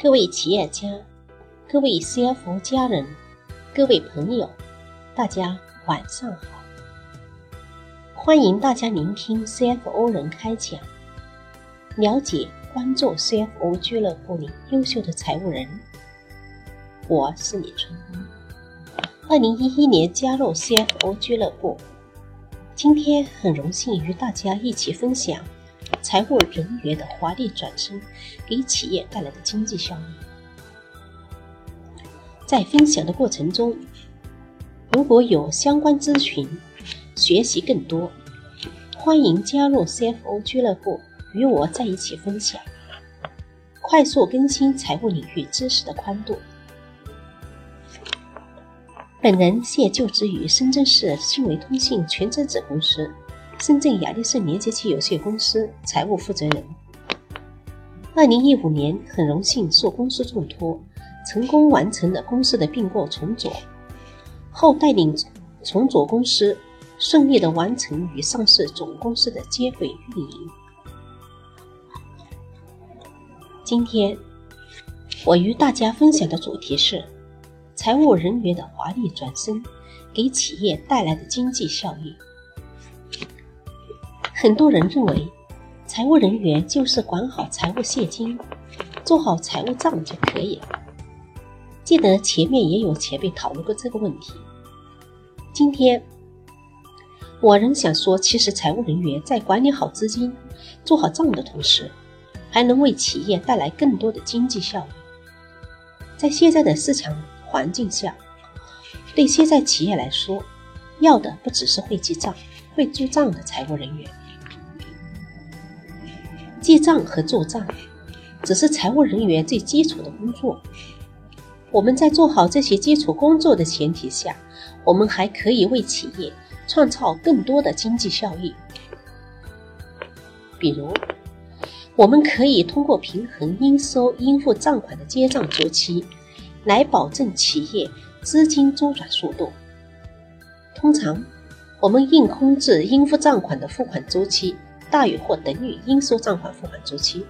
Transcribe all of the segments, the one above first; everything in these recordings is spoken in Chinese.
各位企业家、各位 CFO 家人、各位朋友，大家晚上好！欢迎大家聆听 CFO 人开讲，了解、关注 CFO 俱乐部里优秀的财务人。我是李春风，二零一一年加入 CFO 俱乐部，今天很荣幸与大家一起分享。财务人员的华丽转身给企业带来的经济效益。在分享的过程中，如果有相关咨询、学习更多，欢迎加入 CFO 俱乐部，与我在一起分享，快速更新财务领域知识的宽度。本人现就职于深圳市新维通信全资子公司。深圳雅力盛连接器有限公司财务负责人。二零一五年，很荣幸受公司重托，成功完成了公司的并购重组，后带领重组公司顺利的完成与上市总公司的接轨运营。今天，我与大家分享的主题是财务人员的华丽转身给企业带来的经济效益。很多人认为，财务人员就是管好财务现金，做好财务账就可以了。记得前面也有前辈讨论过这个问题。今天，我仍想说，其实财务人员在管理好资金、做好账的同时，还能为企业带来更多的经济效益。在现在的市场环境下，对现在企业来说，要的不只是会记账、会做账的财务人员。记账和做账只是财务人员最基础的工作。我们在做好这些基础工作的前提下，我们还可以为企业创造更多的经济效益。比如，我们可以通过平衡应收应付账款的结账周期，来保证企业资金周转速度。通常，我们应控制应付账款的付款周期。大于或等于应收账款付款周期，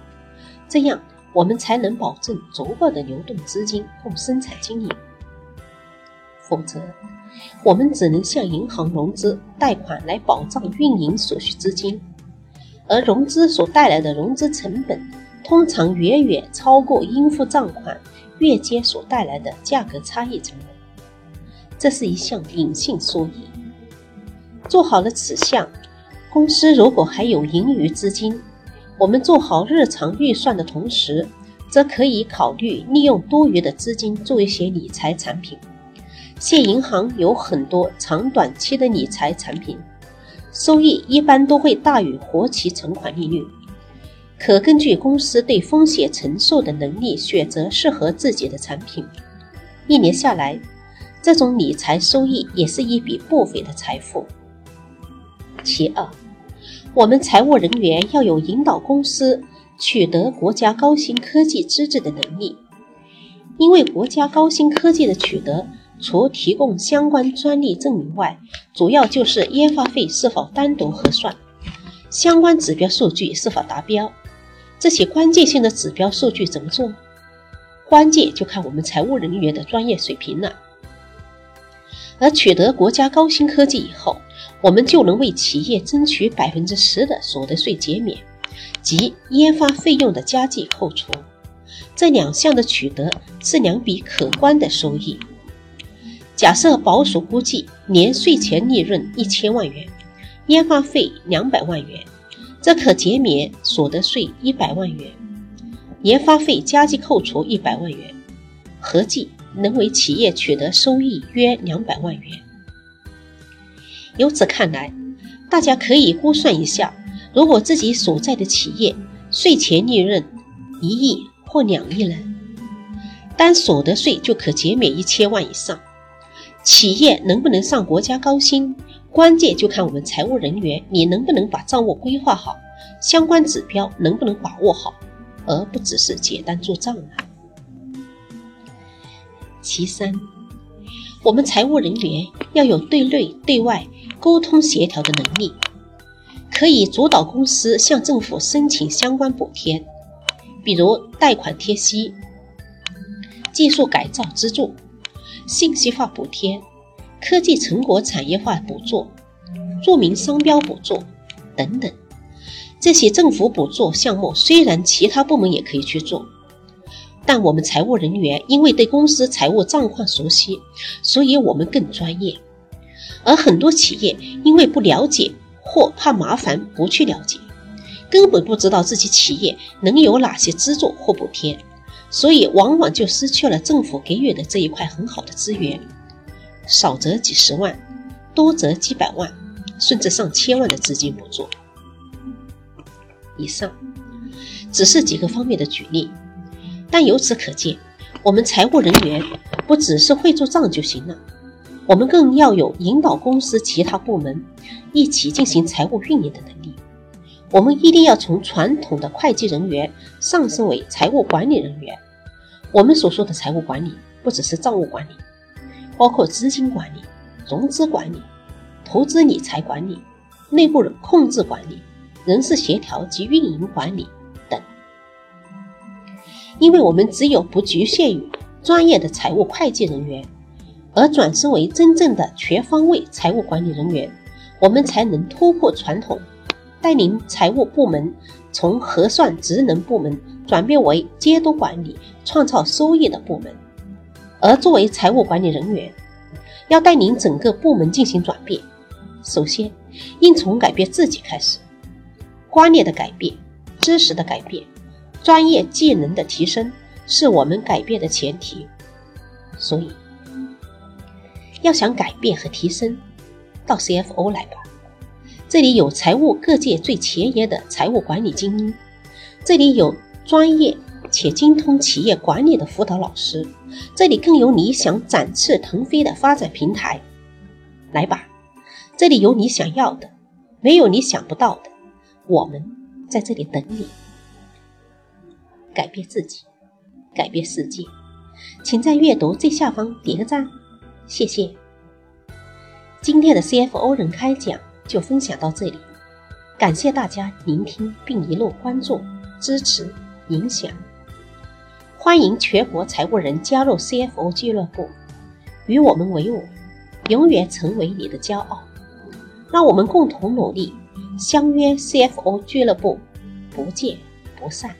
这样我们才能保证足够的流动资金供生产经营。否则，我们只能向银行融资贷款来保障运营所需资金，而融资所带来的融资成本通常远远超过应付账款月结所带来的价格差异成本。这是一项隐性收益。做好了此项。公司如果还有盈余资金，我们做好日常预算的同时，则可以考虑利用多余的资金做一些理财产品。现银行有很多长短期的理财产品，收益一般都会大于活期存款利率。可根据公司对风险承受的能力选择适合自己的产品。一年下来，这种理财收益也是一笔不菲的财富。其二，我们财务人员要有引导公司取得国家高新科技资质的能力，因为国家高新科技的取得，除提供相关专利证明外，主要就是研发费是否单独核算，相关指标数据是否达标。这些关键性的指标数据怎么做？关键就看我们财务人员的专业水平了。而取得国家高新科技以后，我们就能为企业争取百分之十的所得税减免及研发费用的加计扣除。这两项的取得是两笔可观的收益。假设保守估计年税前利润一千万元，研发费两百万元，则可减免所得税一百万元，研发费加计扣除一百万元，合计。能为企业取得收益约两百万元。由此看来，大家可以估算一下，如果自己所在的企业税前利润一亿或两亿呢，单所得税就可减免一千万以上。企业能不能上国家高薪，关键就看我们财务人员你能不能把账务规划好，相关指标能不能把握好，而不只是简单做账了。其三，我们财务人员要有对内对外沟通协调的能力，可以主导公司向政府申请相关补贴，比如贷款贴息、技术改造资助、信息化补贴、科技成果产业化补助、著名商标补助等等。这些政府补助项目虽然其他部门也可以去做，但我们财务人员因为对公司财务状况熟悉，所以我们更专业。而很多企业因为不了解或怕麻烦不去了解，根本不知道自己企业能有哪些资助或补贴，所以往往就失去了政府给予的这一块很好的资源，少则几十万，多则几百万，甚至上千万的资金补助。以上只是几个方面的举例，但由此可见，我们财务人员不只是会做账就行了，我们更要有引导公司其他部门一起进行财务运营的能力。我们一定要从传统的会计人员上升为财务管理人员。我们所说的财务管理，不只是账务管理，包括资金管理、融资管理、投资理财管理、内部控制管理。人事协调及运营管理，因为我们只有不局限于专业的财务会计人员，而转身为真正的全方位财务管理人员，我们才能突破传统，带领财务部门从核算职能部门转变为监督管理、创造收益的部门。而作为财务管理人员，要带领整个部门进行转变，首先应从改变自己开始。观念的改变，知识的改变，专业技能的提升，是我们改变的前提。所以，要想改变和提升，到 CFO 来吧。这里有财务各界最前沿的财务管理精英，这里有专业且精通企业管理的辅导老师，这里更有你想展翅腾飞的发展平台。来吧，这里有你想要的，没有你想不到的。我们在这里等你，改变自己，改变世界。请在阅读最下方点个赞，谢谢。今天的 CFO 人开讲就分享到这里，感谢大家聆听并一路关注、支持、影响。欢迎全国财务人加入 CFO 俱乐部，与我们为伍，永远成为你的骄傲。让我们共同努力。相约 CFO 俱乐部，不见不散。